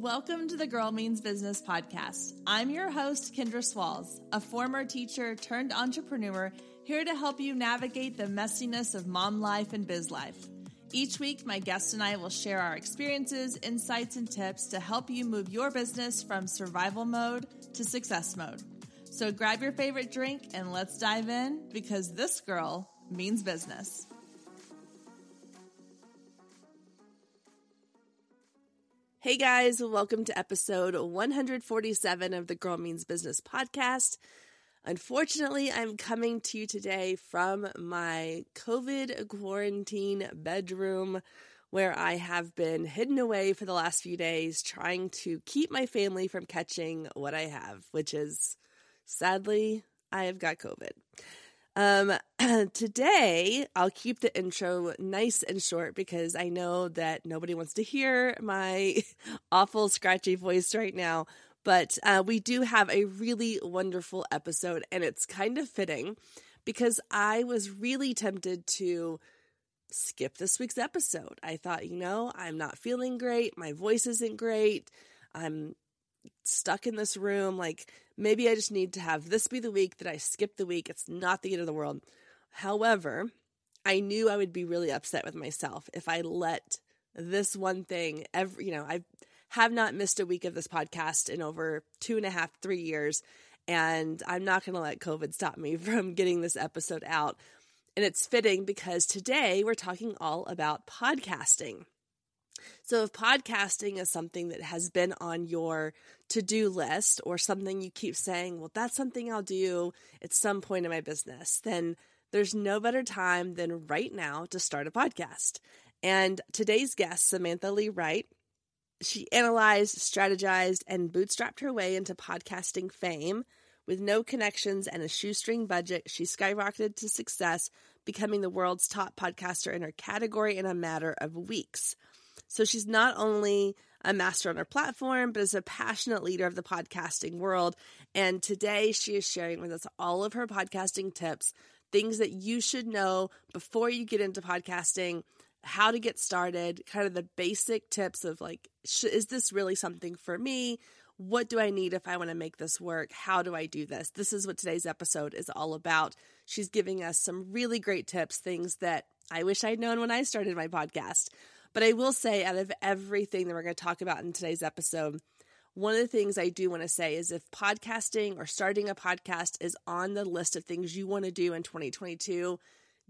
Welcome to the Girl Means Business podcast. I'm your host, Kendra Swalls, a former teacher turned entrepreneur here to help you navigate the messiness of mom life and biz life. Each week, my guest and I will share our experiences, insights, and tips to help you move your business from survival mode to success mode. So grab your favorite drink and let's dive in because this girl means business. Hey guys, welcome to episode 147 of the Girl Means Business podcast. Unfortunately, I'm coming to you today from my COVID quarantine bedroom where I have been hidden away for the last few days trying to keep my family from catching what I have, which is sadly, I have got COVID. Um, today, I'll keep the intro nice and short because I know that nobody wants to hear my awful, scratchy voice right now. But uh, we do have a really wonderful episode, and it's kind of fitting because I was really tempted to skip this week's episode. I thought, you know, I'm not feeling great. My voice isn't great. I'm stuck in this room. Like, maybe I just need to have this be the week that I skip the week. It's not the end of the world. However, I knew I would be really upset with myself if I let this one thing every, you know, I have not missed a week of this podcast in over two and a half, three years. And I'm not going to let COVID stop me from getting this episode out. And it's fitting because today we're talking all about podcasting. So, if podcasting is something that has been on your to do list or something you keep saying, well, that's something I'll do at some point in my business, then there's no better time than right now to start a podcast. And today's guest, Samantha Lee Wright, she analyzed, strategized, and bootstrapped her way into podcasting fame. With no connections and a shoestring budget, she skyrocketed to success, becoming the world's top podcaster in her category in a matter of weeks. So she's not only a master on her platform, but is a passionate leader of the podcasting world. And today she is sharing with us all of her podcasting tips, things that you should know before you get into podcasting, how to get started, kind of the basic tips of like, sh- is this really something for me? What do I need if I want to make this work? How do I do this? This is what today's episode is all about. She's giving us some really great tips, things that I wish I'd known when I started my podcast. But I will say, out of everything that we're going to talk about in today's episode, one of the things I do want to say is if podcasting or starting a podcast is on the list of things you want to do in 2022,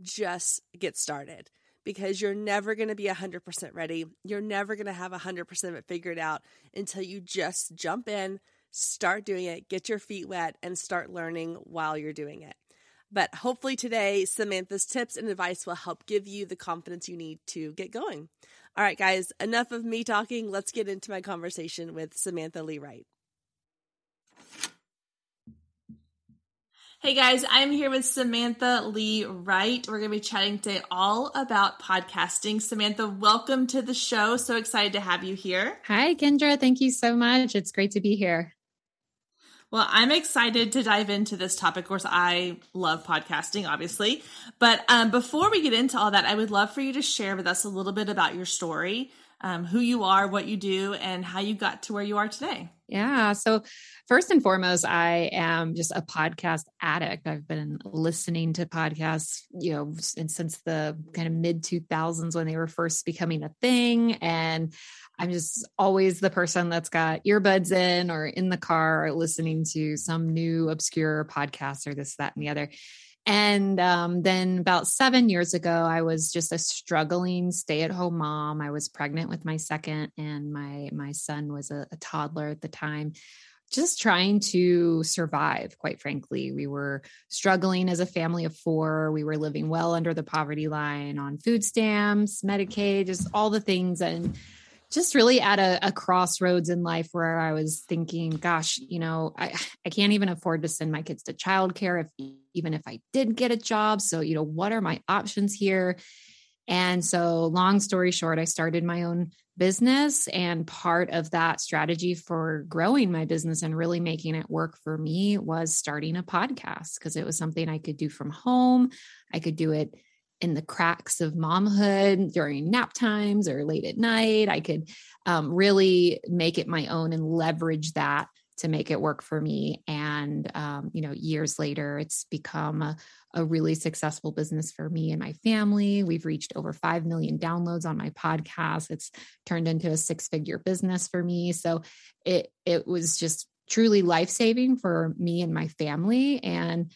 just get started because you're never going to be 100% ready. You're never going to have 100% of it figured out until you just jump in, start doing it, get your feet wet, and start learning while you're doing it. But hopefully, today, Samantha's tips and advice will help give you the confidence you need to get going. All right, guys, enough of me talking. Let's get into my conversation with Samantha Lee Wright. Hey guys, I'm here with Samantha Lee Wright. We're going to be chatting today all about podcasting. Samantha, welcome to the show. So excited to have you here. Hi, Kendra. Thank you so much. It's great to be here. Well, I'm excited to dive into this topic. Of course, I love podcasting, obviously. But um, before we get into all that, I would love for you to share with us a little bit about your story, um, who you are, what you do, and how you got to where you are today. Yeah. So, first and foremost, I am just a podcast addict. I've been listening to podcasts, you know, since the kind of mid 2000s when they were first becoming a thing. And I'm just always the person that's got earbuds in or in the car or listening to some new obscure podcast or this, that, and the other. And um, then about seven years ago, I was just a struggling stay-at-home mom. I was pregnant with my second, and my my son was a, a toddler at the time. Just trying to survive, quite frankly. We were struggling as a family of four. We were living well under the poverty line on food stamps, Medicaid, just all the things. And just really at a, a, crossroads in life where I was thinking, gosh, you know, I, I can't even afford to send my kids to childcare if even if I did get a job. So, you know, what are my options here? And so, long story short, I started my own business. And part of that strategy for growing my business and really making it work for me was starting a podcast because it was something I could do from home. I could do it in the cracks of momhood during nap times or late at night. I could um, really make it my own and leverage that to make it work for me. And, um, you know, years later, it's become a, a, really successful business for me and my family. We've reached over 5 million downloads on my podcast. It's turned into a six figure business for me. So it, it was just truly life saving for me and my family. And,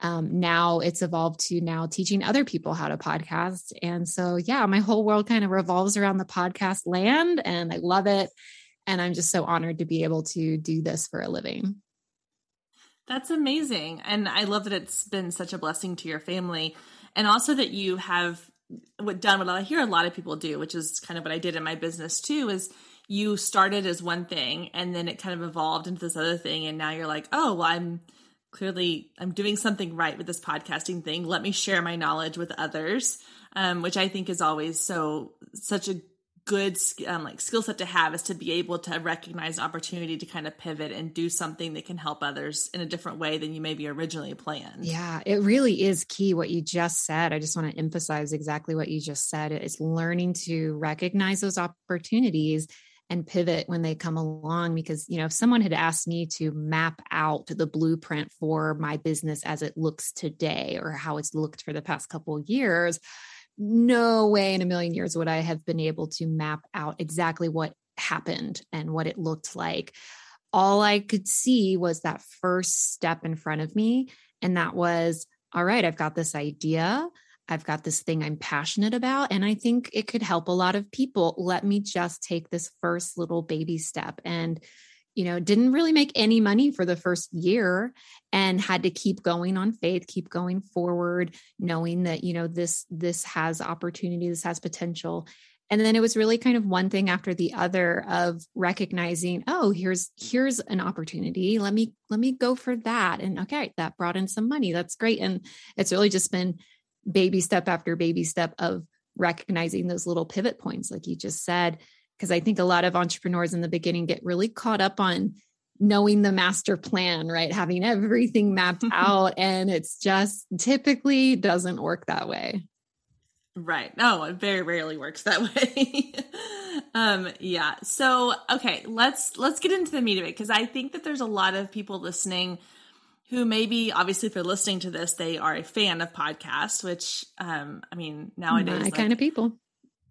um, now it's evolved to now teaching other people how to podcast. And so, yeah, my whole world kind of revolves around the podcast land and I love it. And I'm just so honored to be able to do this for a living. That's amazing. And I love that it's been such a blessing to your family. And also that you have done what I hear a lot of people do, which is kind of what I did in my business too, is you started as one thing and then it kind of evolved into this other thing. And now you're like, oh, well, I'm clearly I'm doing something right with this podcasting thing. Let me share my knowledge with others. Um, which I think is always so such a good um, like skill set to have is to be able to recognize opportunity to kind of pivot and do something that can help others in a different way than you maybe originally planned. Yeah, it really is key what you just said. I just want to emphasize exactly what you just said. It's learning to recognize those opportunities and pivot when they come along because you know if someone had asked me to map out the blueprint for my business as it looks today or how it's looked for the past couple years no way in a million years would I have been able to map out exactly what happened and what it looked like. All I could see was that first step in front of me. And that was, all right, I've got this idea. I've got this thing I'm passionate about, and I think it could help a lot of people. Let me just take this first little baby step. And you know, didn't really make any money for the first year and had to keep going on faith, keep going forward, knowing that, you know, this, this has opportunity, this has potential. And then it was really kind of one thing after the other of recognizing, oh, here's, here's an opportunity. Let me, let me go for that. And okay, that brought in some money. That's great. And it's really just been baby step after baby step of recognizing those little pivot points, like you just said because I think a lot of entrepreneurs in the beginning get really caught up on knowing the master plan, right? Having everything mapped out. And it's just typically doesn't work that way. Right. No, it very rarely works that way. um, yeah. So, okay, let's let's get into the meat of it because I think that there's a lot of people listening who maybe obviously if they're listening to this, they are a fan of podcasts, which um, I mean, nowadays my like, kind of people.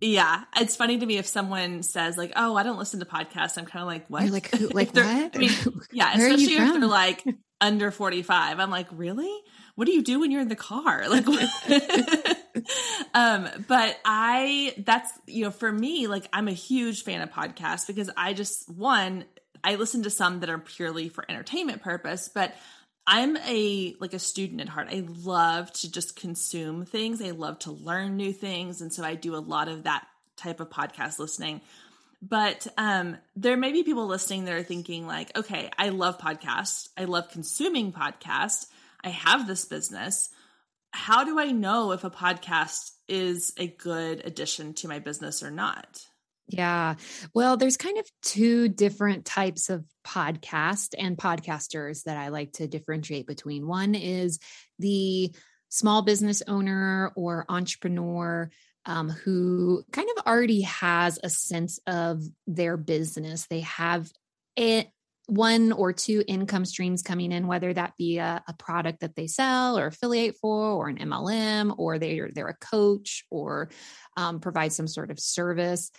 Yeah, it's funny to me if someone says like, "Oh, I don't listen to podcasts." I'm kind of like, "What?" You're like, who, like what? I mean, yeah, especially if they're like under 45. I'm like, "Really? What do you do when you're in the car?" Like, um, but I that's you know, for me, like, I'm a huge fan of podcasts because I just one, I listen to some that are purely for entertainment purpose, but I'm a like a student at heart. I love to just consume things. I love to learn new things, and so I do a lot of that type of podcast listening. But um, there may be people listening that are thinking like, okay, I love podcasts. I love consuming podcasts. I have this business. How do I know if a podcast is a good addition to my business or not? Yeah. Well, there's kind of two different types of podcast and podcasters that I like to differentiate between. One is the small business owner or entrepreneur um, who kind of already has a sense of their business. They have it one or two income streams coming in, whether that be a, a, product that they sell or affiliate for, or an MLM, or they're they're a coach or um, provide some sort of service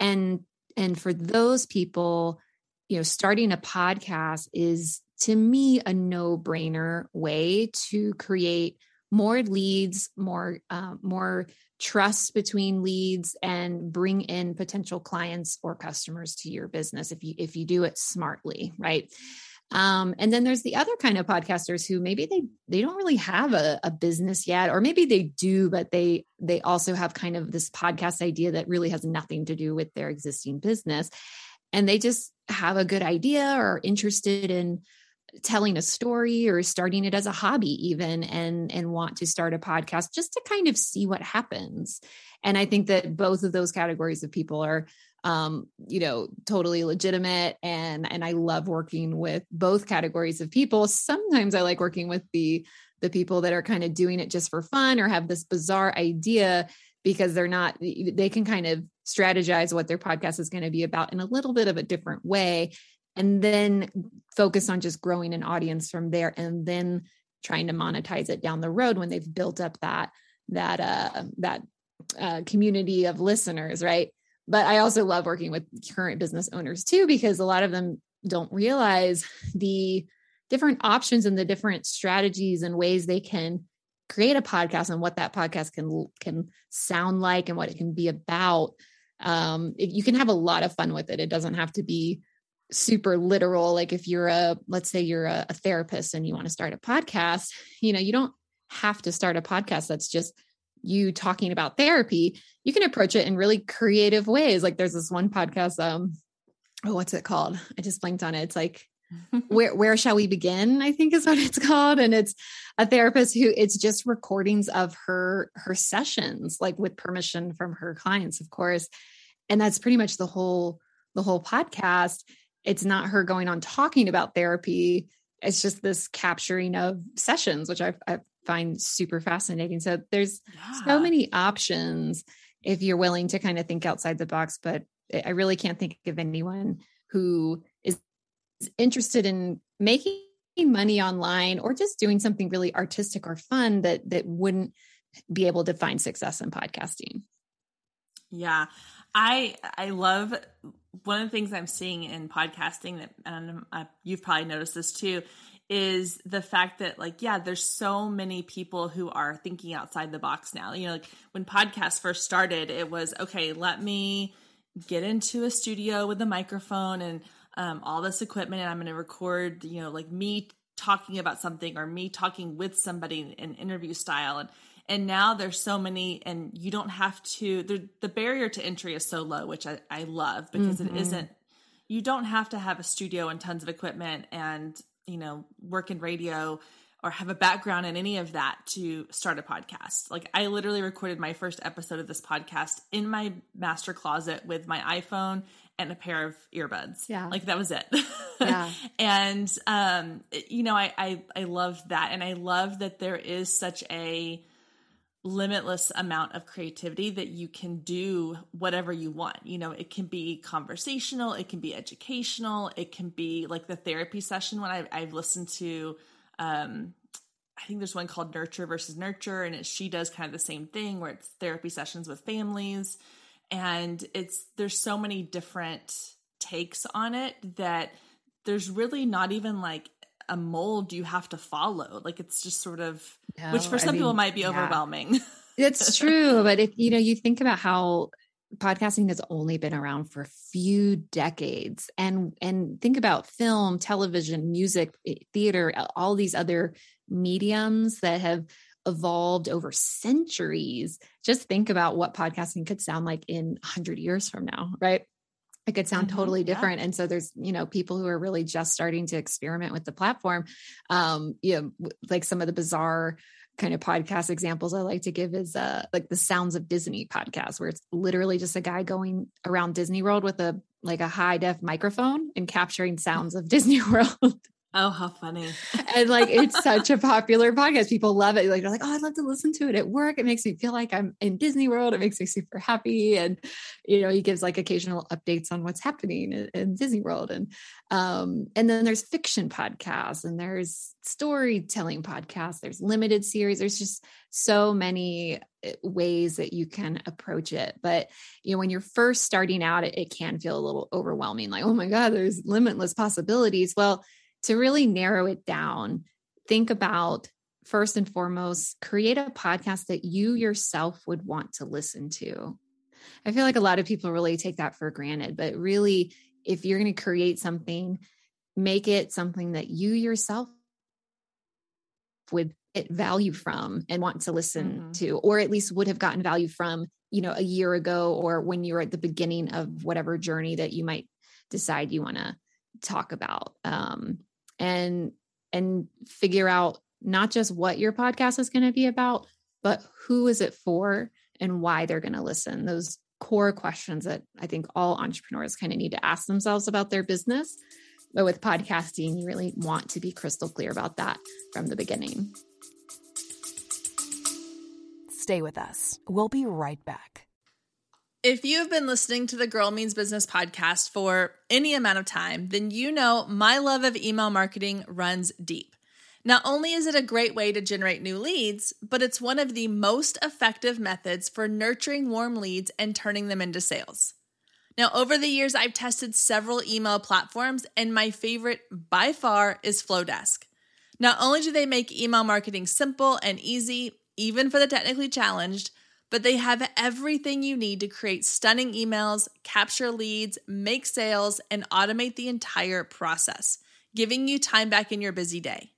and and for those people you know starting a podcast is to me a no brainer way to create more leads more uh, more trust between leads and bring in potential clients or customers to your business if you if you do it smartly right um, and then there's the other kind of podcasters who maybe they they don't really have a, a, business yet, or maybe they do, but they they also have kind of this podcast idea that really has nothing to do with their existing business, and they just have a good idea or interested in telling a story or starting it as a hobby even and and want to start a podcast just to kind of see what happens. And i think that both of those categories of people are um, you know, totally legitimate. And and I love working with both categories of people. Sometimes I like working with the the people that are kind of doing it just for fun or have this bizarre idea because they're not they can kind of strategize what their podcast is going to be about in a little bit of a different way and then focus on just growing an audience from there and then trying to monetize it down the road when they've built up that that uh that uh, community of listeners right but i also love working with current business owners too because a lot of them don't realize the different options and the different strategies and ways they can create a podcast and what that podcast can can sound like and what it can be about. Um, you can have a lot of fun with it. It doesn't have to be super literal. Like if you're a let's say you're a, a therapist and you want to start a podcast you know you don't have to start a podcast. That's just you talking about therapy you can approach it in really creative ways. Like there's this one podcast um oh what's it called? I just blanked on it. It's like where where shall we begin? I think is what it's called. And it's a therapist who it's just recordings of her her sessions like with permission from her clients of course. And that's pretty much the whole the whole podcast. It's not her going on talking about therapy. It's just this capturing of sessions which i've, I find super fascinating. So there's yeah. so many options if you're willing to kind of think outside the box but i really can't think of anyone who is interested in making money online or just doing something really artistic or fun that that wouldn't be able to find success in podcasting. Yeah. I I love one of the things I'm seeing in podcasting that and uh, you've probably noticed this too is the fact that like yeah there's so many people who are thinking outside the box now you know like when podcasts first started it was okay let me get into a studio with a microphone and um, all this equipment and i'm going to record you know like me talking about something or me talking with somebody in interview style and and now there's so many and you don't have to the, the barrier to entry is so low which i, I love because mm-hmm. it isn't you don't have to have a studio and tons of equipment and you know work in radio or have a background in any of that to start a podcast like i literally recorded my first episode of this podcast in my master closet with my iphone and a pair of earbuds. Yeah. Like that was it. Yeah. and um you know, I, I I love that and I love that there is such a limitless amount of creativity that you can do whatever you want. You know, it can be conversational, it can be educational, it can be like the therapy session when I've, I've listened to, um, I think there's one called Nurture versus Nurture, and it, she does kind of the same thing where it's therapy sessions with families. And it's, there's so many different takes on it that there's really not even like a mold you have to follow. Like it's just sort of, no, which for some I mean, people might be overwhelming. Yeah. it's true. But if, you know, you think about how podcasting has only been around for a few decades and and think about film television music eh, theater all these other mediums that have evolved over centuries just think about what podcasting could sound like in 100 years from now right it could sound mm-hmm, totally different yeah. and so there's you know people who are really just starting to experiment with the platform um you know like some of the bizarre kind of podcast examples I like to give is uh like the Sounds of Disney podcast where it's literally just a guy going around Disney World with a like a high def microphone and capturing sounds of Disney World. Oh, how funny. and like it's such a popular podcast. People love it. Like they're like, oh, I'd love to listen to it at work. It makes me feel like I'm in Disney World. It makes me super happy. And you know, he gives like occasional updates on what's happening in, in Disney World. And um, and then there's fiction podcasts and there's storytelling podcasts, there's limited series, there's just so many eh, ways that you can approach it. But you know, when you're first starting out, it, it can feel a little overwhelming, like, oh my God, there's limitless possibilities. Well, to really narrow it down, think about first and foremost, create a podcast that you yourself would want to listen to. I feel like a lot of people really take that for granted, but really, if you're going to create something, make it something that you yourself would get value from and want to listen mm-hmm. to, or at least would have gotten value from, you know, a year ago or when you were at the beginning of whatever journey that you might decide you want to talk about. Um, and and figure out not just what your podcast is going to be about but who is it for and why they're going to listen those core questions that I think all entrepreneurs kind of need to ask themselves about their business. But with podcasting, you really want to be crystal clear about that from the beginning. Stay with us. We'll be right back. If you've been listening to the Girl Means Business podcast for any amount of time, then you know my love of email marketing runs deep. Not only is it a great way to generate new leads, but it's one of the most effective methods for nurturing warm leads and turning them into sales. Now, over the years, I've tested several email platforms, and my favorite by far is Flodesk. Not only do they make email marketing simple and easy, even for the technically challenged, but they have everything you need to create stunning emails, capture leads, make sales, and automate the entire process, giving you time back in your busy day.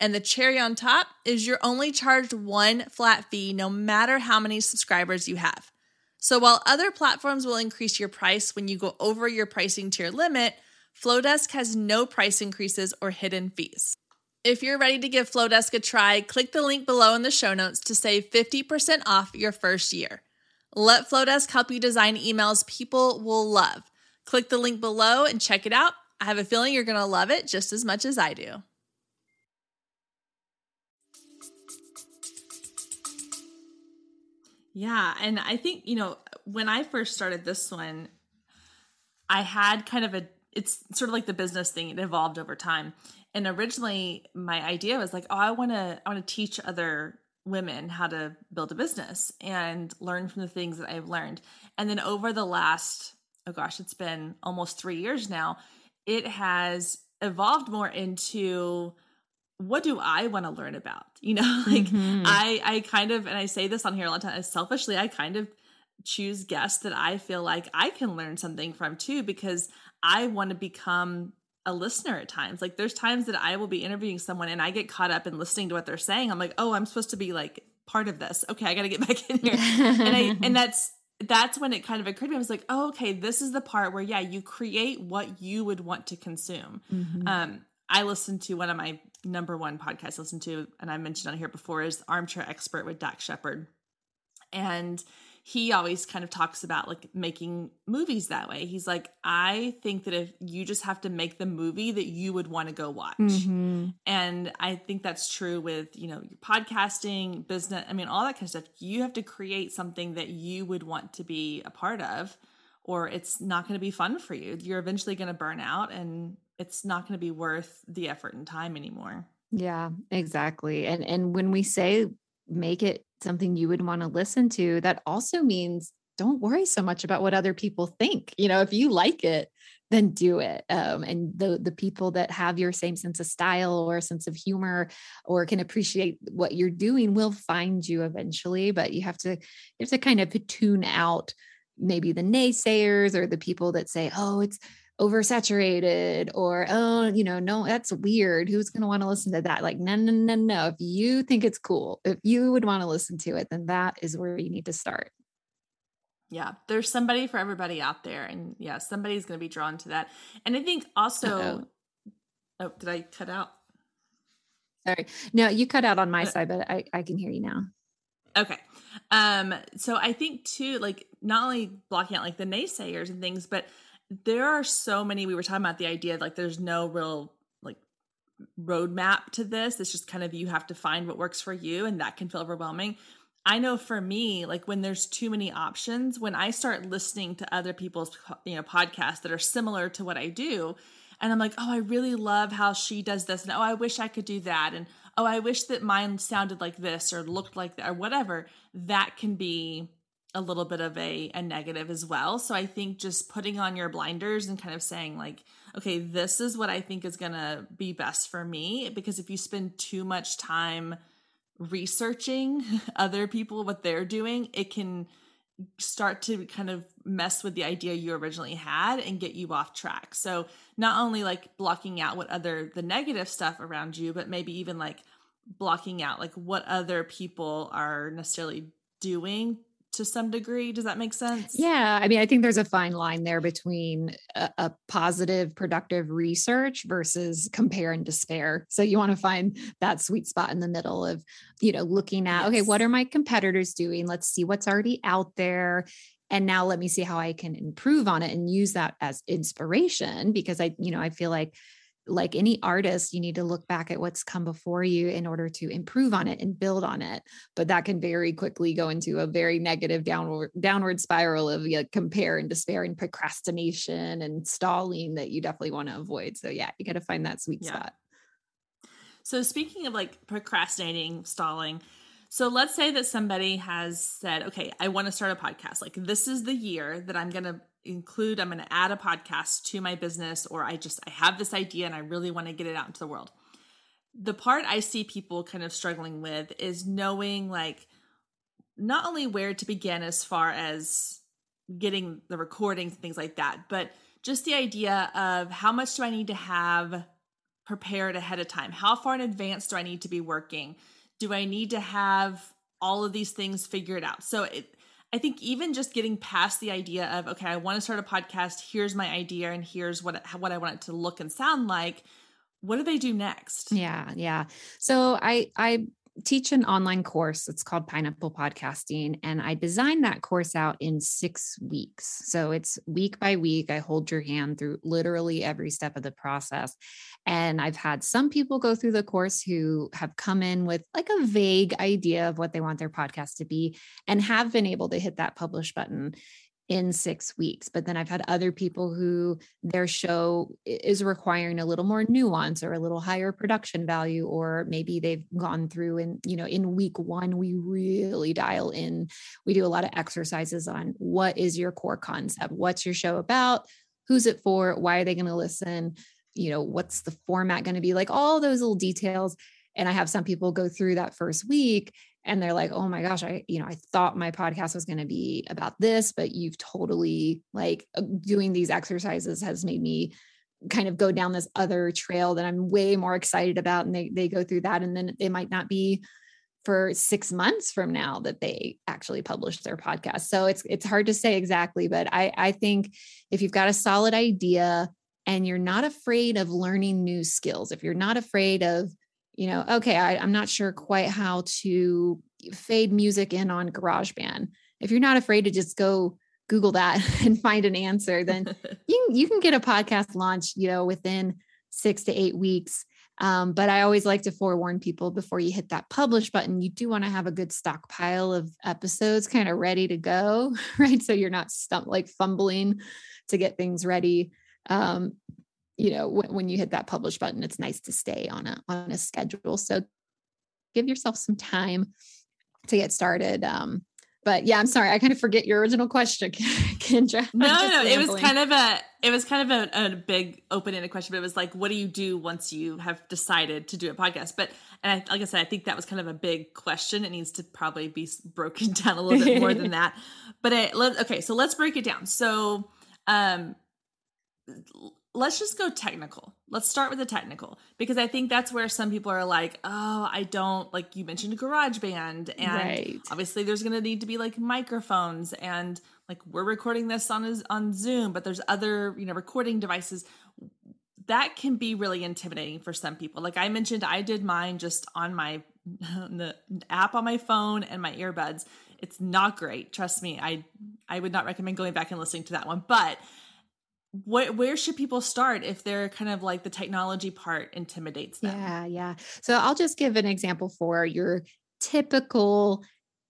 And the cherry on top is you're only charged one flat fee no matter how many subscribers you have. So while other platforms will increase your price when you go over your pricing tier limit, Flodesk has no price increases or hidden fees. If you're ready to give Flodesk a try, click the link below in the show notes to save 50% off your first year. Let Flodesk help you design emails people will love. Click the link below and check it out. I have a feeling you're going to love it just as much as I do. Yeah, and I think, you know, when I first started this one, I had kind of a it's sort of like the business thing, it evolved over time and originally my idea was like oh i want to i want to teach other women how to build a business and learn from the things that i've learned and then over the last oh gosh it's been almost three years now it has evolved more into what do i want to learn about you know like mm-hmm. i i kind of and i say this on here a lot of times selfishly i kind of choose guests that i feel like i can learn something from too because i want to become a listener at times. Like there's times that I will be interviewing someone and I get caught up in listening to what they're saying. I'm like, oh, I'm supposed to be like part of this. Okay, I got to get back in here. and I and that's that's when it kind of occurred to me. I was like, oh, okay, this is the part where yeah, you create what you would want to consume. Mm-hmm. Um, I listened to one of my number one podcasts. I listened to, and I mentioned on here before, is Armchair Expert with Dax Shepard, and he always kind of talks about like making movies that way. He's like, I think that if you just have to make the movie that you would want to go watch. Mm-hmm. And I think that's true with, you know, your podcasting, business, I mean, all that kind of stuff. You have to create something that you would want to be a part of, or it's not going to be fun for you. You're eventually going to burn out and it's not going to be worth the effort and time anymore. Yeah, exactly. And and when we say make it something you would want to listen to, that also means don't worry so much about what other people think. You know, if you like it, then do it. Um, and the the people that have your same sense of style or sense of humor or can appreciate what you're doing will find you eventually. But you have to you have to kind of tune out maybe the naysayers or the people that say, "Oh, it's oversaturated or oh you know no that's weird. Who's going to want to listen to that? Like no no no no. If you think it's cool if you would want to listen to it then that is where you need to start. Yeah there's somebody for everybody out there and yeah somebody's going to be drawn to that. And i think also Uh-oh. oh did i cut out? Sorry. No you cut out on my uh, side but i i can hear you now. Okay. Um so i think too like not only blocking out like the naysayers and things but there are so many we were talking about the idea like there's no real like roadmap to this. It's just kind of you have to find what works for you and that can feel overwhelming. I know for me like when there's too many options when i start listening to other people's you know podcasts that are similar to what i do and i'm like oh i really love how she does this and oh i wish i could do that and oh i wish that mine sounded like this or looked like that or whatever that can be a little bit of a, a negative as well. So I think just putting on your blinders and kind of saying, like, okay, this is what I think is going to be best for me. Because if you spend too much time researching other people, what they're doing, it can start to kind of mess with the idea you originally had and get you off track. So not only like blocking out what other the negative stuff around you, but maybe even like blocking out like what other people are necessarily doing to some degree. Does that make sense? Yeah. I mean, I think there's a fine line there between a, a, positive, productive research versus compare and despair. So you want to find that sweet spot in the middle of, you know, looking at, yes. okay, what are my competitors doing? Let's see what's already out there. and now let me see how i can improve on it and use that as inspiration because i you know i feel like like any artist you need to look back at what's come before you in order to improve on it and build on it but that can very quickly go into a very negative downward downward spiral of you know, compare and despair and procrastination and stalling that you definitely want to avoid so yeah you got to find that sweet yeah. spot so speaking of like procrastinating stalling so let's say that somebody has said, okay, I want to start a podcast. Like this is the year that I'm going to include, I'm going to add a podcast to my business, or I just, I have this idea and I really want to get it out into the world. The part I see people kind of struggling with is knowing like not only where to begin as far as getting the recordings and things like that, but just the idea of how much do I need to have prepared ahead of time? How far in advance do I need to be working? Do I need to have all of these things figured out? So it, I think even just getting past the idea of okay, I want to start a podcast. Here's my idea, and here's what what I want it to look and sound like. What do they do next? Yeah, yeah. So I I teach an online course. It's called Pineapple Podcasting. And I designed that course out in six weeks. So it's week by week. I hold your hand through literally every step of the process. And I've had some people go through the course who have come in with like a vague idea of what they want their podcast to be and have been able to hit that publish button in six weeks. But then I've had other people who their show is requiring a little more nuance or a little higher production value, or maybe they've gone through and, you know, in week one, we really dial in. We do a lot of exercises on what is your core concept? What's your show about? Who's it for? Why are they going to listen? You know, what's the format going to be? Like all those little details. And I have some people go through that first week and they're like oh my gosh i you know i thought my podcast was going to be about this but you've totally like uh, doing these exercises has made me kind of go down this other trail that i'm way more excited about and they they go through that and then it might not be for 6 months from now that they actually publish their podcast. So it's it's hard to say exactly but i i think if you've got a solid idea and you're not afraid of learning new skills if you're not afraid of you know, okay, I, am not sure quite how to fade music in on GarageBand. If you're not afraid to just go Google that and find an answer, then you you can get a podcast launch, you know, within six to eight weeks. Um, but I always like to forewarn people before you hit that publish button, you do want to have a good stockpile of episodes kind of ready to go, right? So you're not stump like fumbling to get things ready. Um, you know when, when you hit that publish button it's nice to stay on a on a schedule. So give yourself some time to get started um but yeah i'm sorry i kind of forget your original question kendra. No no it was kind of a it was kind of a, a big open-ended question but it was like what do you do once you have decided to do a podcast? But and I, like i said i think that was kind of a big question. It needs to probably be broken down a little bit more than that. But it, let, okay so let's break it down. So um let's just go technical. Let's start with the technical because I think that's where some people are like, oh, I don't like you mentioned GarageBand, and right. obviously there's going to need to be like microphones, and like we're recording this on on Zoom, but there's other you know recording devices that can be really intimidating for some people. Like I mentioned, I did mine just on my the app on my phone and my earbuds. It's not great. Trust me. I I would not recommend going back and listening to that one, but where, where should people start if they're kind of like the technology part intimidates them? Yeah, yeah. So I'll just give an example for your typical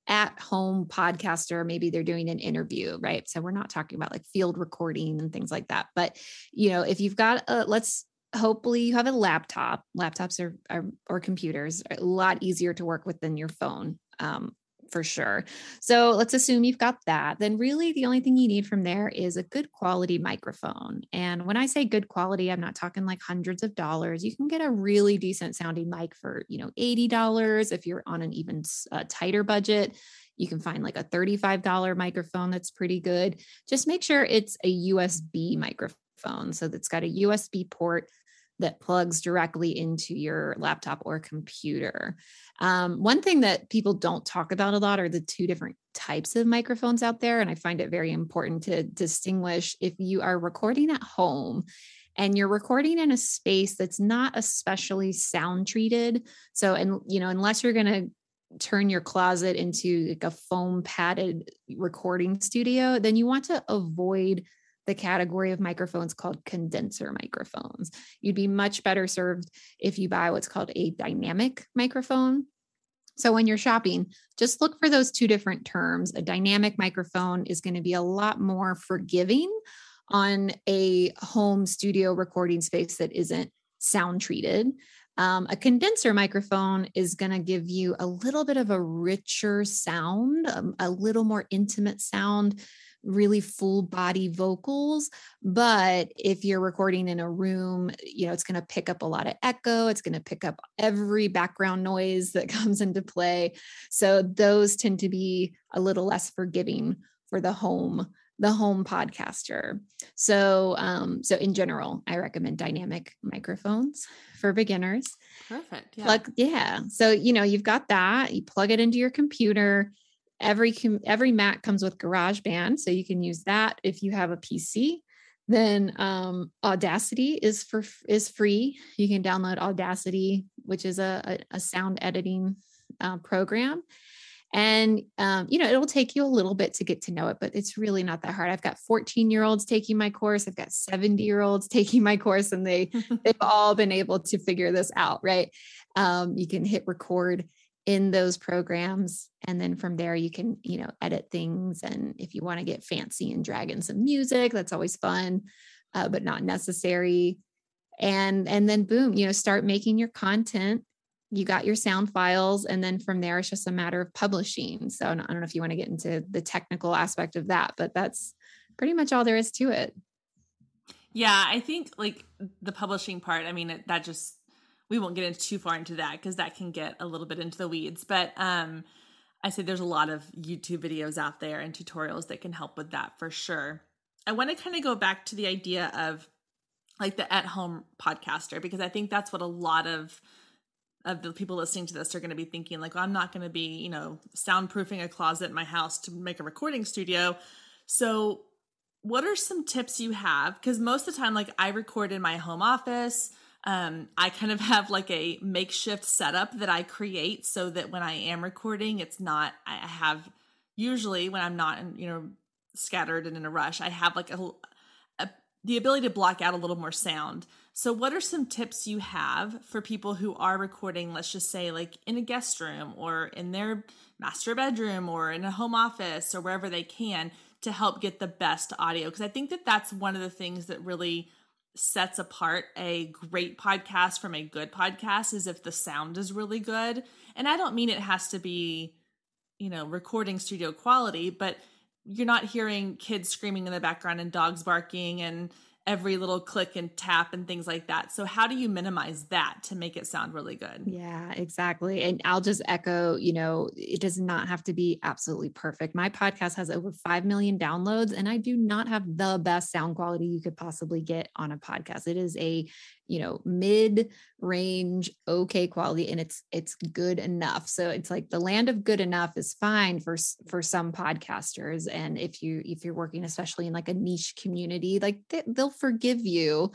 at home podcaster. Maybe they're doing an interview right? So we're not talking about like field recording and things like that. But you know if you've got a let's hopefully you have a laptop. Laptops are, are or computers are a lot easier to work with than your phone. Um, for sure. So let's assume you've got that. Then, really, the only thing you need from there is a good quality microphone. And when I say good quality, I'm not talking like hundreds of dollars. You can get a really decent sounding mic for, you know, $80. If you're on an even uh, tighter budget, you can find like a $35 microphone that's pretty good. Just make sure it's a USB microphone. So that's got a USB port that plugs directly into your laptop or computer. Um, one thing that people don't talk about a lot are the two different types of microphones out there. And I find it very important to distinguish if you are recording at home and you're recording in a space that's not especially sound treated. So, and you know, unless you're going to turn your closet into like a foam padded recording studio, then you want to avoid the category of microphones called condenser microphones. You'd be much better served if you buy what's called a dynamic microphone. So when you're shopping, just look for those two different terms. A dynamic microphone is going to be a lot more forgiving on a home studio recording space that isn't sound treated. Um, a condenser microphone is going to give you a little bit of a richer sound, um, a little more intimate sound, really full body vocals. But if you're recording in a room, you know, it's going to pick up a lot of echo, it's going to pick up every background noise that comes into play. So those tend to be a little less forgiving for the home the home podcaster. So, um, so in general, I recommend dynamic microphones for beginners. Perfect. Yeah. Plug, yeah. So you know you've got that. You plug it into your computer. Every every Mac comes with GarageBand, so you can use that if you have a PC. Then um, Audacity is for is free. You can download Audacity, which is a, a, a sound editing uh, program and, um, you know, it'll take you a little bit to get to know it, but it's really not that hard. I've got 14 year olds taking my course. I've got 70 year olds taking my course and they, they've all been able to figure this out, right? Um, you can hit record in those programs. And then from there you can you know edit things. And if you want to get fancy and drag in some music that's always fun uh, but not necessary. And and then boom you know start making your content. You got your sound files. And then from there it's just a matter of publishing. So i don't know if you want to get into the technical aspect of that but that's pretty much all there is to it. Yeah i think like the publishing part i mean that just we won't get into too far into that because that can get a little bit into the weeds but um i say there's a lot of youtube videos out there and tutorials that can help with that for sure. I want to kind of go back to the idea of like the at home podcaster because i think that's what a lot of of the people listening to this are going to be thinking like well, i'm not going to be you know soundproofing a closet in my house to make a recording studio. So what are some tips you have? Because most of the time like i record in my home office um, i kind of have like a makeshift setup that i create so that when i am recording it's not i have usually when i'm not in, you know scattered and in a rush i have like a, a the ability to block out a little more sound so, what are some tips you have for people who are recording, let's just say, like in a guest room or in their master bedroom or in a home office or wherever they can to help get the best audio? Because I think that that's one of the things that really sets apart a great podcast from a good podcast is if the sound is really good. And I don't mean it has to be, you know, recording studio quality, but you're not hearing kids screaming in the background and dogs barking and every little click and tap and things like that. So how do you minimize that to make it sound really good? Yeah, exactly. And I'll just echo, you know, it does not have to be absolutely perfect. My podcast has over 5 million downloads and I do not have the best sound quality you could possibly get on a podcast. It is a you know mid range okay quality and it's it's good enough so it's like the land of good enough is fine for for some podcasters and if you if you're working especially in like a niche community like they, will forgive you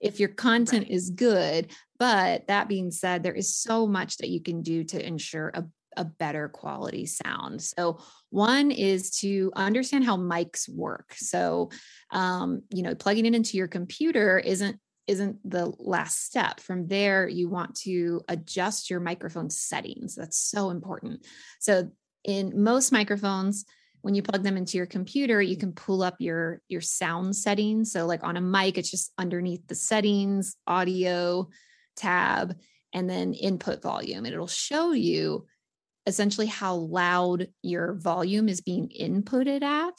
if your content right. is good but that being said there is so much that you can do to ensure a a better quality sound. So, one is to understand how mics work. So, um, you know, plugging it into your computer isn't isn't the last step. From there, you want to adjust your microphone settings. That's so important. So, in most microphones, when you plug them into your computer, you can pull up your your sound settings. So, like on a Mac, it's just underneath the settings, audio tab, and then input volume. And it'll show you essentially how loud your volume is being inputted at.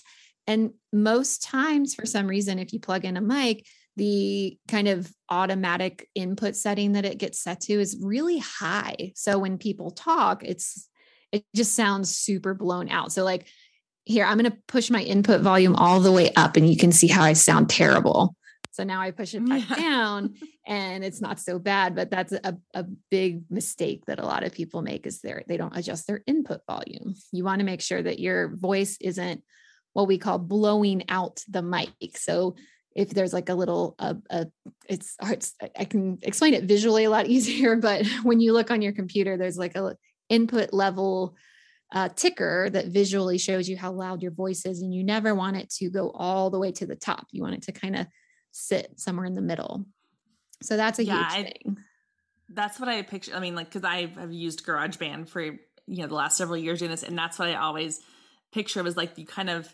And most times, for some reason, if you plug in a mic, the kind of automatic input setting that it gets set to is really high. So when people talk, it's it just sounds super blown out. So like here, I'm going to push my input volume all the way up and you can see how I sound terrible. So now I push it back down and it's not so bad, but that's a, a big mistake that a lot of people make is they they don't adjust their input volume. You want to make sure that your voice isn't what we call blowing out the mic. So if there's like a little uh, uh, it's hard i can explain it visually a lot easier but when you look on your computer there's like a input level uh, ticker that visually shows you how loud your voice is. And you never want it to go all the way to the top. You want it to kind of sit somewhere in the middle. So that's a yeah, huge I, thing. That's what I picture. I mean, like, because I have used GarageBand for, you know, the last several years doing this. And that's what I always picture was like you kind of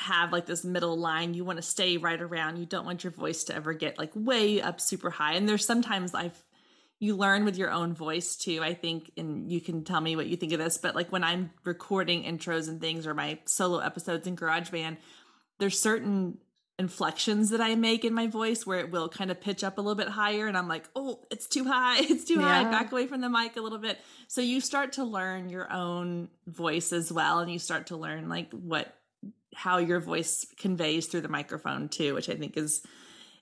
have like this middle line you want to stay right around you don't want your voice to ever get like way up super high and there's sometimes i've you learn with your own voice too i think and you can tell me what you think of this but like when i'm recording intros and things or my solo episodes in garageband there's certain inflections that i make in my voice where it will kind of pitch up a little bit higher and i'm like oh it's too high it's too yeah. high back away from the mic a little bit so you start to learn your own voice as well and you start to learn like what how your voice conveys through the microphone too, which I think is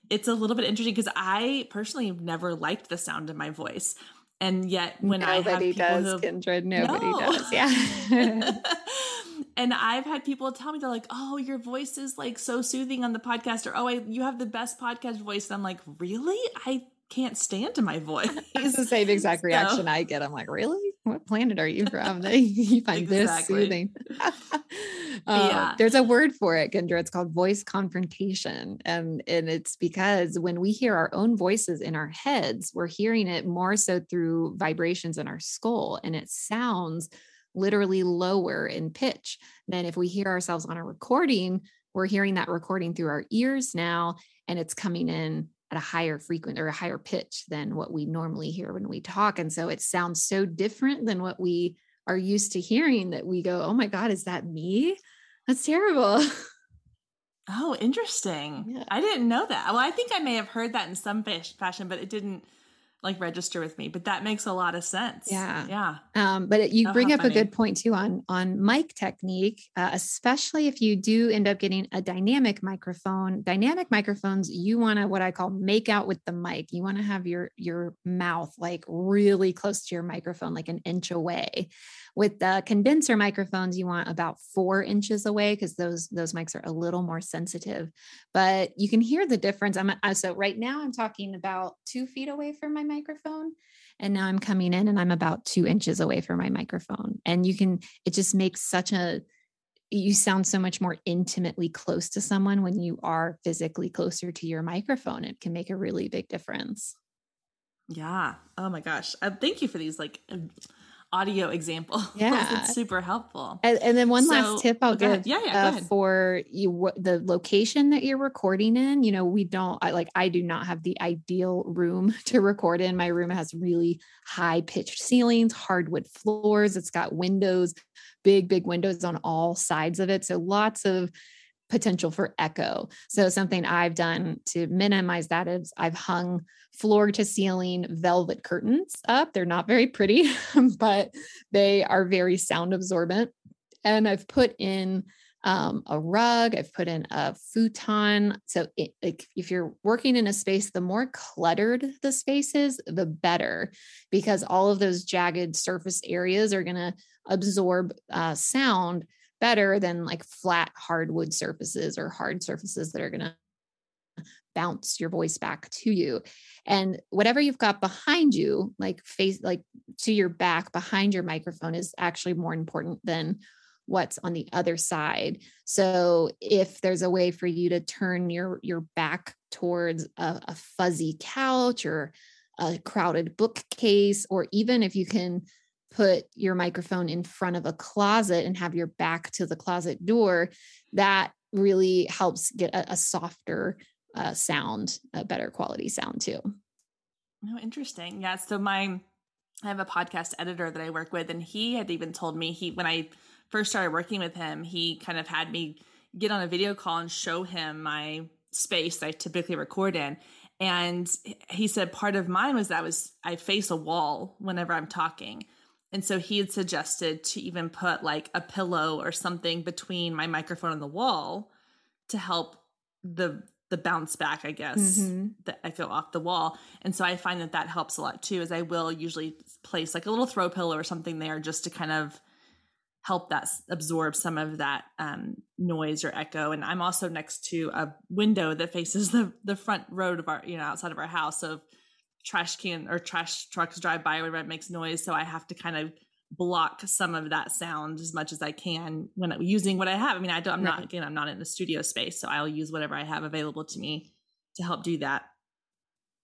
it's a little bit interesting because I personally have never liked the sound of my voice. And yet when nobody I have does, Kendra, nobody no. does. Yeah. and I've had people tell me they're like, "Oh, your voice is like so soothing on the podcast," or "Oh, I, you have the best podcast voice." And I'm like, "Really? I can't stand to my voice. It's the same exact reaction I get. I'm like, really? What planet are you from? that you find exactly. this soothing. Uh, yeah. There's a word for it, Kendra. It's called voice confrontation. And, and it's because when we hear our own voices in our heads, we're hearing it more so through vibrations in our skull. And it sounds literally lower in pitch than if we hear ourselves on a recording. We're hearing that recording through our ears now, and it's coming in at a higher frequency or a higher pitch than what we normally hear when we talk. And so it sounds so different than what we are used to hearing that we go, oh my God, is that me? That's terrible. Oh, interesting. Yeah. I didn't know that. Well, I think I may have heard that in some fashion, but it didn't like register with me but that makes a lot of sense. Yeah. Yeah. Um, but you oh, bring up funny. a good point too on on mic technique uh, especially if you do end up getting a dynamic microphone dynamic microphones you want to what i call make out with the mic. You want to have your your mouth like really close to your microphone like an inch away with the condenser microphones, you want about four inches away because those those mics are a little more sensitive. But you can hear the difference. I'm so right now I'm talking about two feet away from my microphone, and now I'm coming in and I'm about two inches away from my microphone. And you can it just makes such a you sound so much more intimately close to someone when you are physically closer to your microphone. It can make a really big difference. Yeah. Oh my gosh. Uh, thank you for these like audio example. Yeah, it's super helpful. And, and then one so, last tip I'll give yeah, yeah, uh, for you the location that you're recording in. You know, we don't I, like I do not have the ideal room to record in. My room has really high pitched ceilings, hardwood floors. It's got windows, big big windows on all sides of it. So lots of potential for echo. So something I've done to minimize that is I've hung floor to ceiling velvet curtains up. They're not very pretty, but they are very sound absorbent. And I've put in um, a rug, I've put in a futon. So, it, like, if you're working in a space, the more cluttered the space is, the better, because all of those jagged surface areas are going to absorb uh, sound better than like flat hardwood surfaces or hard surfaces that are going to bounce your voice back to you. And whatever you've got behind you like face like to your back behind your microphone is actually more important than what's on the other side. So if there's a way for you to turn your your back towards a, a fuzzy couch or a crowded bookcase or even if you can put your microphone in front of a closet and have your back to the closet door, that really helps get a, a softer uh, sound, a better quality sound too. Oh, interesting. Yeah. So my, I have a podcast editor that I work with, and he had even told me he when I first started working with him, he kind of had me get on a video call and show him my space that I typically record in. And he said part of mine was that was I face a wall whenever I'm talking. And so he had suggested to even put like a pillow or something between my microphone and the wall to help the the bounce back, I guess, mm-hmm. the echo off the wall. And so I find that that helps a lot too, as I will usually place like a little throw pillow or something there just to kind of help that absorb some of that um, noise or echo. And I'm also next to a window that faces the the front road of our, you know, outside of our house. So trash can or trash trucks drive by whenever it makes noise. So I have to kind of block some of that sound as much as I can when I'm using what I have. I mean, I don't, I'm not, again, I'm not in a studio space, so I'll use whatever I have available to me to help do that.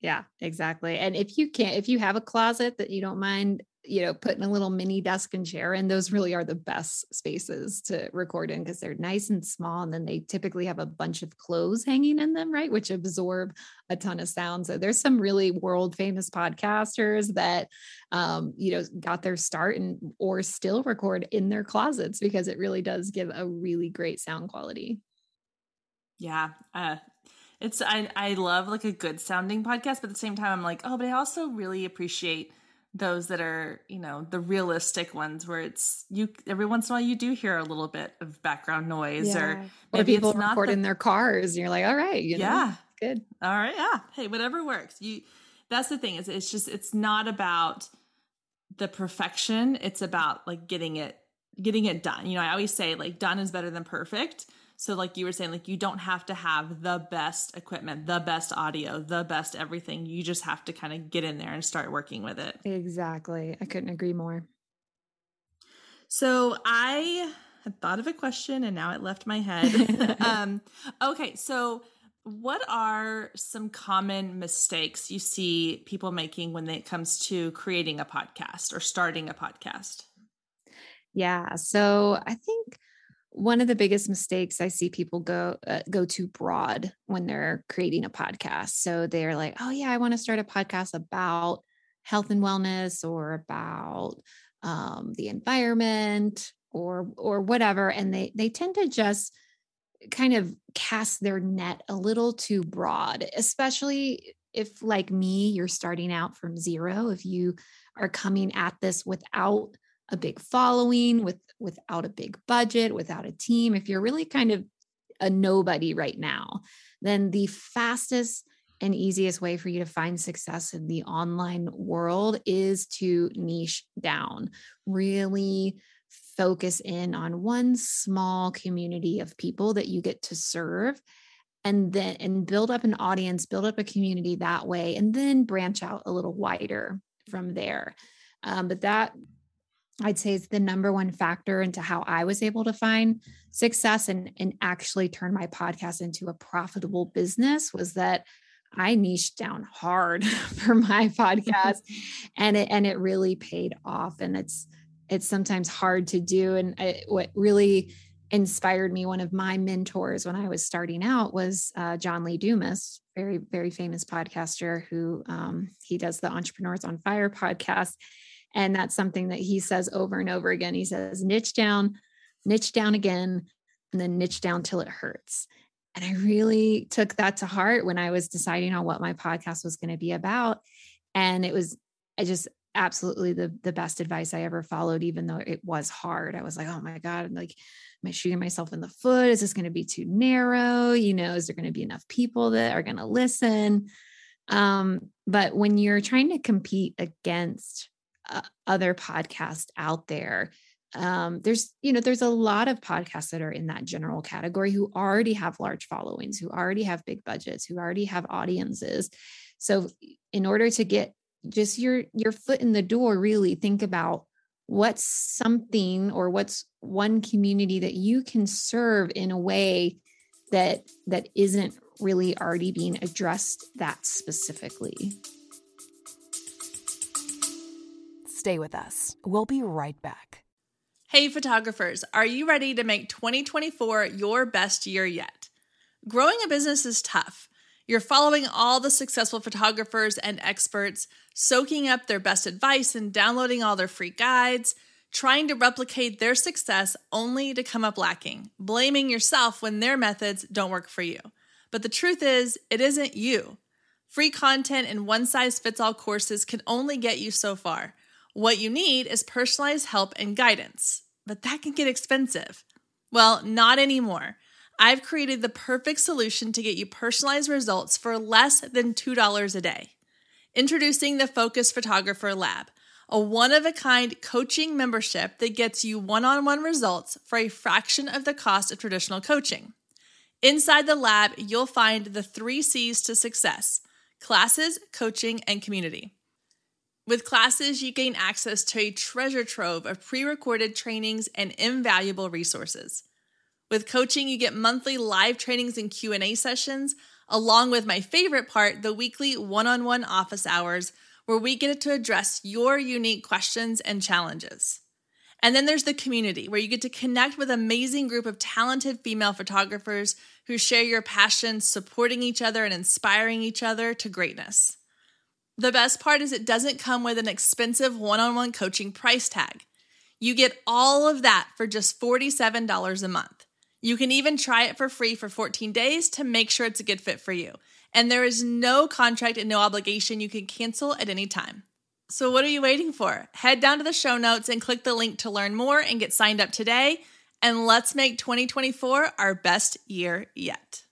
Yeah, exactly. And if you can't, if you have a closet that you don't mind you know, putting a little mini desk and chair in, those really are the best spaces to record in because they're nice and small. And then they typically have a bunch of clothes hanging in them, right? Which absorb a ton of sound. So there's some really world famous podcasters that, um, you know, got their start and or still record in their closets because it really does give a really great sound quality. Yeah. Uh, it's, I, I love like a good sounding podcast, but at the same time, I'm like, oh, but I also really appreciate those that are you know the realistic ones where it's you every once in a while you do hear a little bit of background noise yeah. or maybe or people it's not record the, in their cars and you're like all right you know, yeah. Good. All right yeah. Hey whatever works. You that's the thing is it's just it's not about the perfection. It's about like getting it getting it done. You know i always say like done is better than perfect so, like you were saying, like you don't have to have the best equipment, the best audio, the best everything. You just have to kind of get in there and start working with it. Exactly. I couldn't agree more. So, I had thought of a question and now it left my head. um, okay. So, what are some common mistakes you see people making when it comes to creating a podcast or starting a podcast? Yeah. So, I think one of the biggest mistakes I see people go uh, go too broad when they're creating a podcast. So they're like, "Oh yeah, I want to start a podcast about health and wellness or about um, the environment or or whatever," and they they tend to just kind of cast their net a little too broad, especially if like me, you're starting out from zero. If you are coming at this without a big following, with without a big budget, without a team, if you're really kind of a nobody right now, then the fastest and easiest way for you to find success in the online world is to niche down, really focus in on one small community of people that you get to serve and then and build up an audience build up a community that way and then branch out a little wider from there. Um, but that I'd say is the number one factor into how I was able to find success and, and actually turn my podcast into a profitable business was that I niched down hard for my podcast and it and it really paid off. And it's it's sometimes hard to do. And I, what really inspired me, one of my mentors when I was starting out was uh, John Lee Dumas, very, very famous podcaster who um, he does the Entrepreneurs on Fire podcast and that's something that he says over and over again. He says, niche down, niche down again, and then niche down till it hurts. And I really took that to heart when I was deciding on what my podcast was going to be about. And it was, I just absolutely the the best advice I ever followed, even though it was hard. I was like, oh my God, I'm like, am I shooting myself in the foot? Is this going to be too narrow? You know, is there going to be enough people that are going to listen? Um, but when you're trying to compete against uh, other podcasts out there. Um, there's you know there's a lot of podcasts that are in that general category who already have large followings who already have big budgets who already have audiences. So in order to get just your your foot in the door really think about what's something or what's one community that you can serve in a way that that isn't really already being addressed that specifically Stay with us. We'll be right back. Hey, photographers, are you ready to make 2024 your best year yet? Growing a business is tough. You're following all the successful photographers and experts, soaking up their best advice and downloading all their free guides, trying to replicate their success only to come up lacking, blaming yourself when their methods don't work for you. But the truth is, it isn't you. Free content and one size fits all courses can only get you so far. What you need is personalized help and guidance, but that can get expensive. Well, not anymore. I've created the perfect solution to get you personalized results for less than $2 a day. Introducing the Focused Photographer Lab, a one of a kind coaching membership that gets you one on one results for a fraction of the cost of traditional coaching. Inside the lab, you'll find the three C's to success classes, coaching, and community. With classes, you gain access to a treasure trove of pre recorded trainings and invaluable resources. With coaching, you get monthly live trainings and Q&A sessions, along with my favorite part, the weekly one-on-one office hours where we get to address your unique questions and challenges. And then there's the community where you get to connect with amazing group of talented female photographers who share your passion, supporting each other and inspiring each other to greatness. The best part is it doesn't come with an expensive one on one coaching price tag. You get all of that for just $47 a month. You can even try it for free for 14 days to make sure it's a good fit for you. And there is no contract and no obligation. You can cancel at any time. So, what are you waiting for? Head down to the show notes and click the link to learn more and get signed up today. And let's make 2024 our best year yet.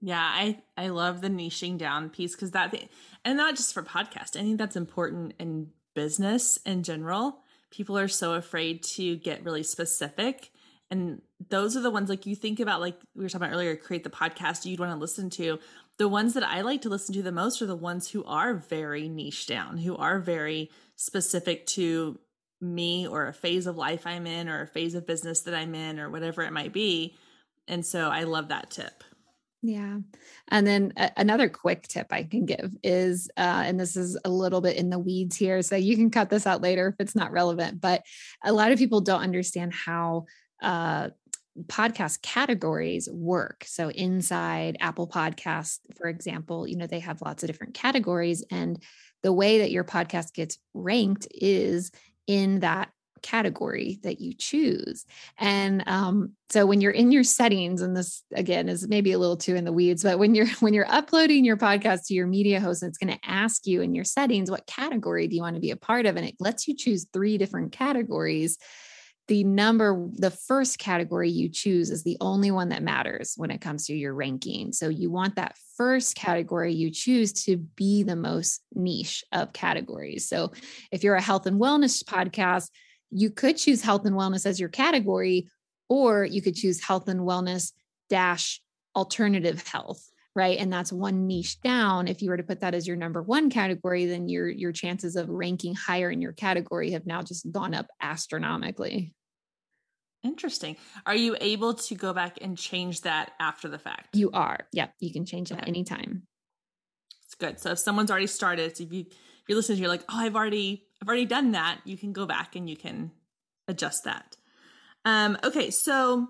Yeah, I I love the niching down piece because that and not just for podcast. I think that's important in business in general. People are so afraid to get really specific. And those are the ones like you think about, like we were talking about earlier, create the podcast you'd want to listen to. The ones that I like to listen to the most are the ones who are very niche down, who are very specific to me or a phase of life I'm in or a phase of business that I'm in or whatever it might be. And so I love that tip. Yeah. And then a- another quick tip I can give is, uh, and this is a little bit in the weeds here, so you can cut this out later if it's not relevant, but a lot of people don't understand how uh, podcast categories work. So inside Apple Podcast, for example, you know, they have lots of different categories. And the way that your podcast gets ranked is in that category that you choose. And um, so when you're in your settings, and this again is maybe a little too in the weeds, but when you're when you're uploading your podcast to your media host, it's going to ask you in your settings what category do you want to be a part of, and it lets you choose three different categories. The number, the first category you choose is the only one that matters when it comes to your ranking. So you want that first category you choose to be the most niche of categories. So if you're a health and wellness podcast, you could choose health and wellness as your category, or you could choose health and wellness dash alternative health right? And that's one niche down. If you were to put that as your number one category then your your chances of ranking higher in your category have now just gone up astronomically. Interesting. Are you able to go back and change that after the fact? You are. Yep you can change that okay. anytime. It's good. So if someone's already started so if you if you're listening you're like oh i've already I've already done that. You can go back and you can adjust that. Um, okay, so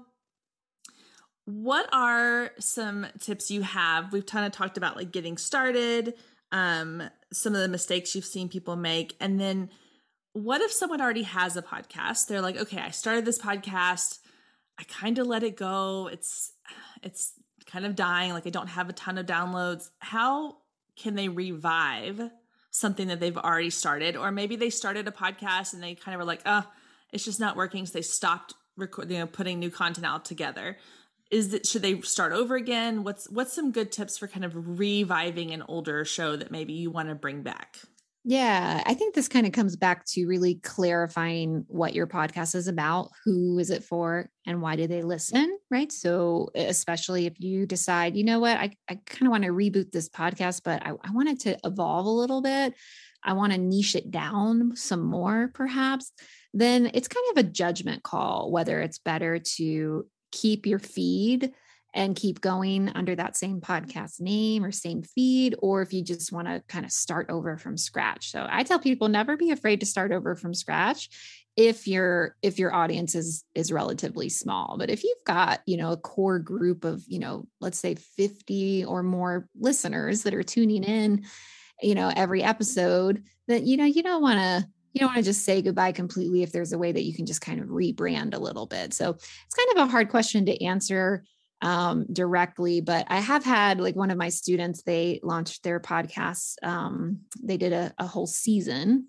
what are some tips you have? We've kind of talked about like getting started, um, some of the mistakes you've seen people make, and then what if someone already has a podcast? They're like, okay, I started this podcast, I kind of let it go. It's it's kind of dying, like I don't have a ton of downloads. How can they revive something that they've already started, or maybe they started a podcast and they kind of were like, oh, it's just not working. So they stopped recording, you know, putting new content out together. Is it should they start over again? What's what's some good tips for kind of reviving an older show that maybe you want to bring back? Yeah, I think this kind of comes back to really clarifying what your podcast is about, who is it for, and why do they listen, right? So, especially if you decide, you know what, I, I kind of want to reboot this podcast, but I, I want it to evolve a little bit. I want to niche it down some more, perhaps, then it's kind of a judgment call whether it's better to keep your feed and keep going under that same podcast name or same feed, or if you just want to kind of start over from scratch. So I tell people never be afraid to start over from scratch if your if your audience is is relatively small but if you've got you know a core group of you know let's say 50 or more listeners that are tuning in you know every episode that you know you don't want to you don't want to just say goodbye completely if there's a way that you can just kind of rebrand a little bit so it's kind of a hard question to answer um, directly, but I have had like one of my students, they launched their podcast. Um, they did a, a, whole season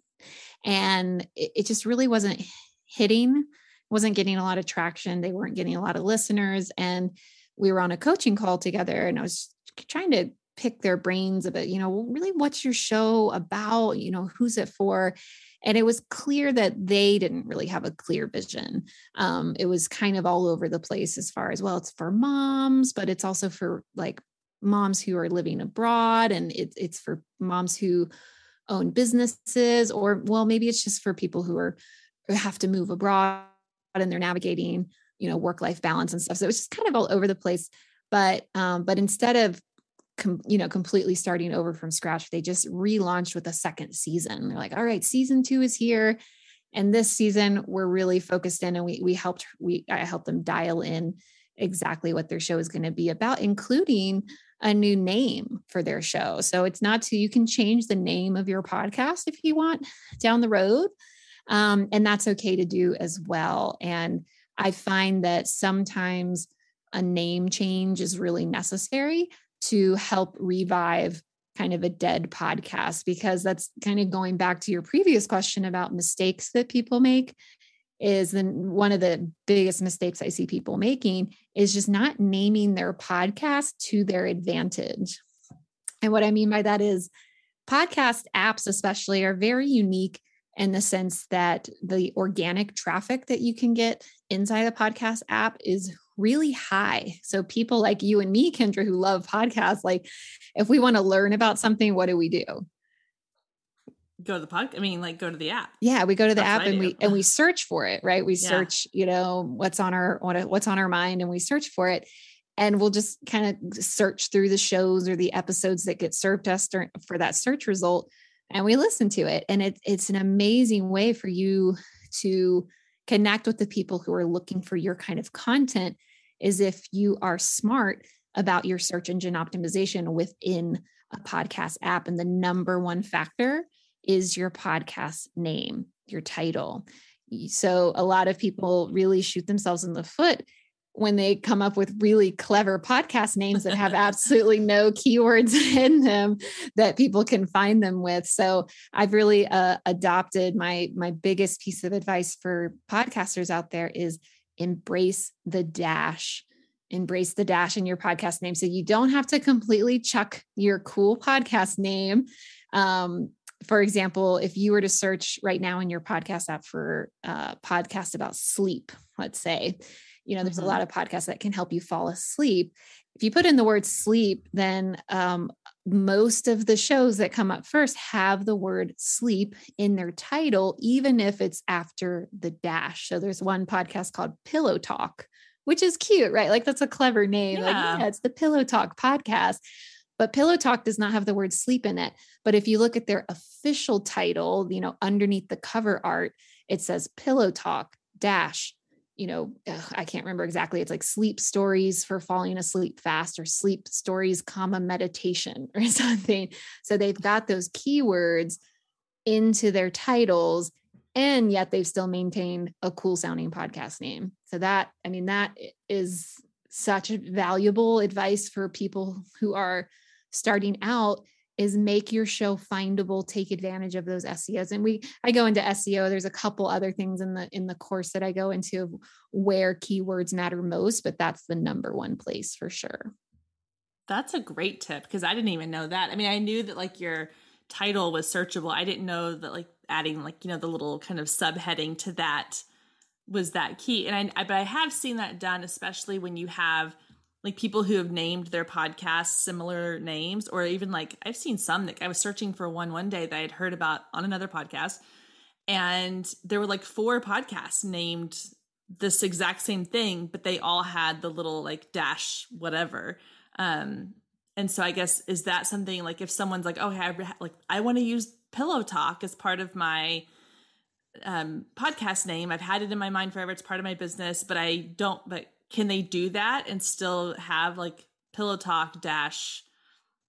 and it, it just really wasn't hitting, wasn't getting a lot of traction. They weren't getting a lot of listeners. And we were on a coaching call together and I was trying to pick their brains about, you know, really what's your show about? You know, who's it for? And it was clear that they didn't really have a clear vision. Um, it was kind of all over the place as far as well, it's for moms, but it's also for like moms who are living abroad and it, it's for moms who own businesses or well maybe it's just for people who are who have to move abroad and they're navigating you know work life balance and stuff so it's just kind of all over the place but um but instead of com, you know completely starting over from scratch they just relaunched with a second season they're like all right season 2 is here and this season we're really focused in and we we helped we I helped them dial in exactly what their show is going to be about including a new name for their show. So it's not to, you can change the name of your podcast if you want down the road. Um, and that's okay to do as well. And I find that sometimes a name change is really necessary to help revive kind of a dead podcast because that's kind of going back to your previous question about mistakes that people make is then one of the biggest mistakes I see people making is just not naming their podcast to their advantage. And what I mean by that is podcast apps, especially, are very unique in the sense that the organic traffic that you can get inside the podcast app is really high. So people like you and me, Kendra, who love podcasts, like if we want to learn about something, what do we do? go to the podcast. I mean, like go to the app. Yeah, we go to the That's app and we and we search for it, right? We yeah. search, you know, what's on our what, what's on our mind, and we search for it, and we'll just kind of search through the shows or the episodes that get served us for that search result, and we listen to it, and it, it's an amazing way for you to connect with the people who are looking for your kind of content. Is if you are smart about your search engine optimization within a podcast app, and the number one factor is your podcast name, your title. So a lot of people really shoot themselves in the foot when they come up with really clever podcast names that have absolutely no keywords in them that people can find them with. So i've really uh, adopted my my biggest piece of advice for podcasters out there is embrace the dash. Embrace the dash in your podcast name. So you don't have to completely chuck your cool podcast name. Um, for example, if you were to search right now in your podcast app for uh, podcast about sleep, let's say, you know, there's mm-hmm. a lot of podcasts that can help you fall asleep. If you put in the word sleep, then um, most of the shows that come up first have the word sleep in their title, even if it's after the dash. So there's one podcast called Pillow Talk, which is cute, right? Like that's a clever name. Yeah. Like, yeah, it's the Pillow Talk podcast. But Pillow Talk does not have the word sleep in it. But if you look at their official title, you know, underneath the cover art, it says Pillow Talk dash, you know, ugh, I can't remember exactly. It's like sleep stories for falling asleep fast or sleep stories, comma, meditation or something. So they've got those keywords into their titles and yet they've still maintained a cool sounding podcast name. So that, I mean, that is such valuable advice for people who are starting out is make your show findable take advantage of those seos and we i go into seo there's a couple other things in the in the course that i go into where keywords matter most but that's the number one place for sure. That's a great tip because i didn't even know that. I mean i knew that like your title was searchable. I didn't know that like adding like you know the little kind of subheading to that was that key and i, but i have seen that done especially when you have like people who have named their podcasts similar names or even like i've seen some that i was searching for one one day that i had heard about on another podcast and there were like four podcasts named this exact same thing but they all had the little like dash whatever. Um and so i guess is that something like if someone's like oh hey, I, like i want to use pillow talk as part of my um podcast name. I've had it in my mind forever. It's part of my business but i don't but can they do that and still have like pillow talk dash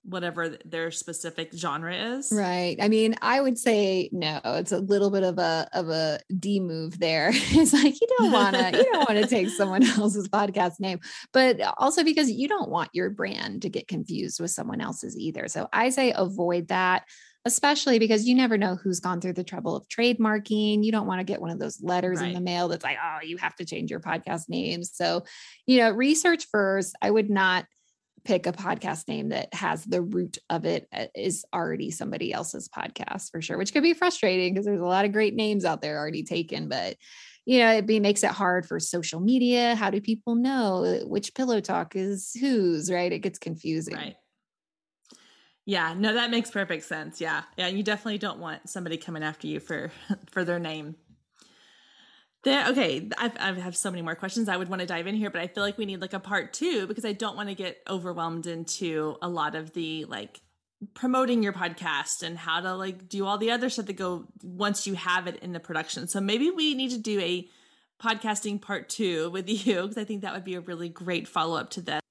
whatever their specific genre is? Right. I mean i would say no. It's a little bit of a of a d move there. It's like you don't want to you don't want to take someone else's podcast name. But also because you don't want your brand to get confused with someone else's either. So i say avoid that especially because you never know who's gone through the trouble of trademarking. You don't want to get one of those letters right. in the mail that's like, oh, you have to change your podcast name. So, you know, research first. I would not pick a podcast name that has the root of it uh, already somebody else's podcast for sure, which could be frustrating because there's a lot of great names out there already taken, but you know, it be, makes it hard for social media. How do people know which pillow talk is whose, right? It gets confusing. Right. Yeah, no, that makes perfect sense. Yeah. Yeah. You definitely don't want somebody coming after you for for their name. There, okay, I've, I have so many more questions I would want to dive in here, but I feel like we need like a part two because I don't want to get overwhelmed into a lot of the like promoting your podcast and how to like do all the other stuff that go once you have it in the production. So maybe we need to do a podcasting part two with you because I think that would be a really great follow up to this.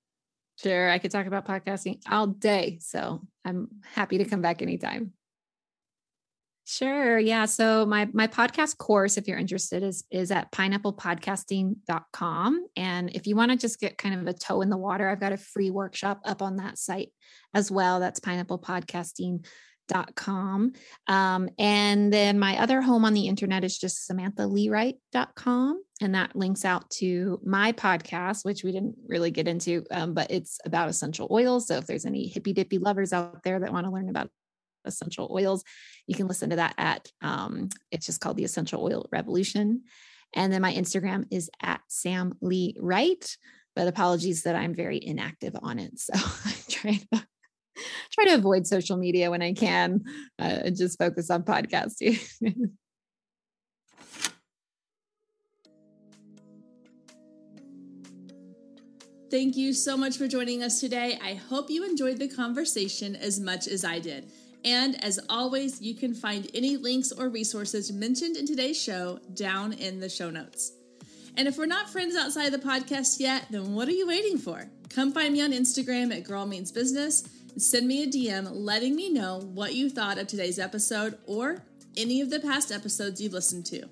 Sure, I could talk about podcasting all day. So I'm happy to come back anytime. Sure. Yeah. So my my podcast course, if you're interested, is is at pineapplepodcasting.com. And if you want to just get kind of a toe in the water, I've got a free workshop up on that site as well. That's pineapplepodcasting.com. Um, and then my other home on the internet is just samanthaleewright.com. And that links out to my podcast, which we didn't really get into, um, but it's about essential oils. So if there's any hippy dippy lovers out there that want to learn about essential oils. You can listen to that at, um, it's just called the Essential Oil Revolution. And then my Instagram is at Sam Lee Wright, but apologies that I'm very inactive on it. So I try to try to avoid social media when I can uh, and just focus on podcasting. Thank you so much for joining us today. I hope you enjoyed the conversation as much as I did. And as always, you can find any links or resources mentioned in today's show down in the show notes. And if we're not friends outside the podcast yet, then what are you waiting for? Come find me on Instagram at Girl Means Business and send me a DM letting me know what you thought of today's episode or any of the past episodes you've listened to.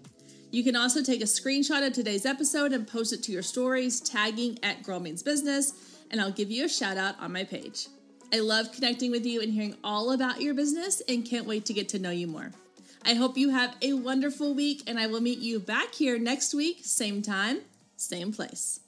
You can also take a screenshot of today's episode and post it to your stories, tagging at Girl Means Business, and I'll give you a shout out on my page. I love connecting with you and hearing all about your business and can't wait to get to know you more. I hope you have a wonderful week and I will meet you back here next week, same time, same place.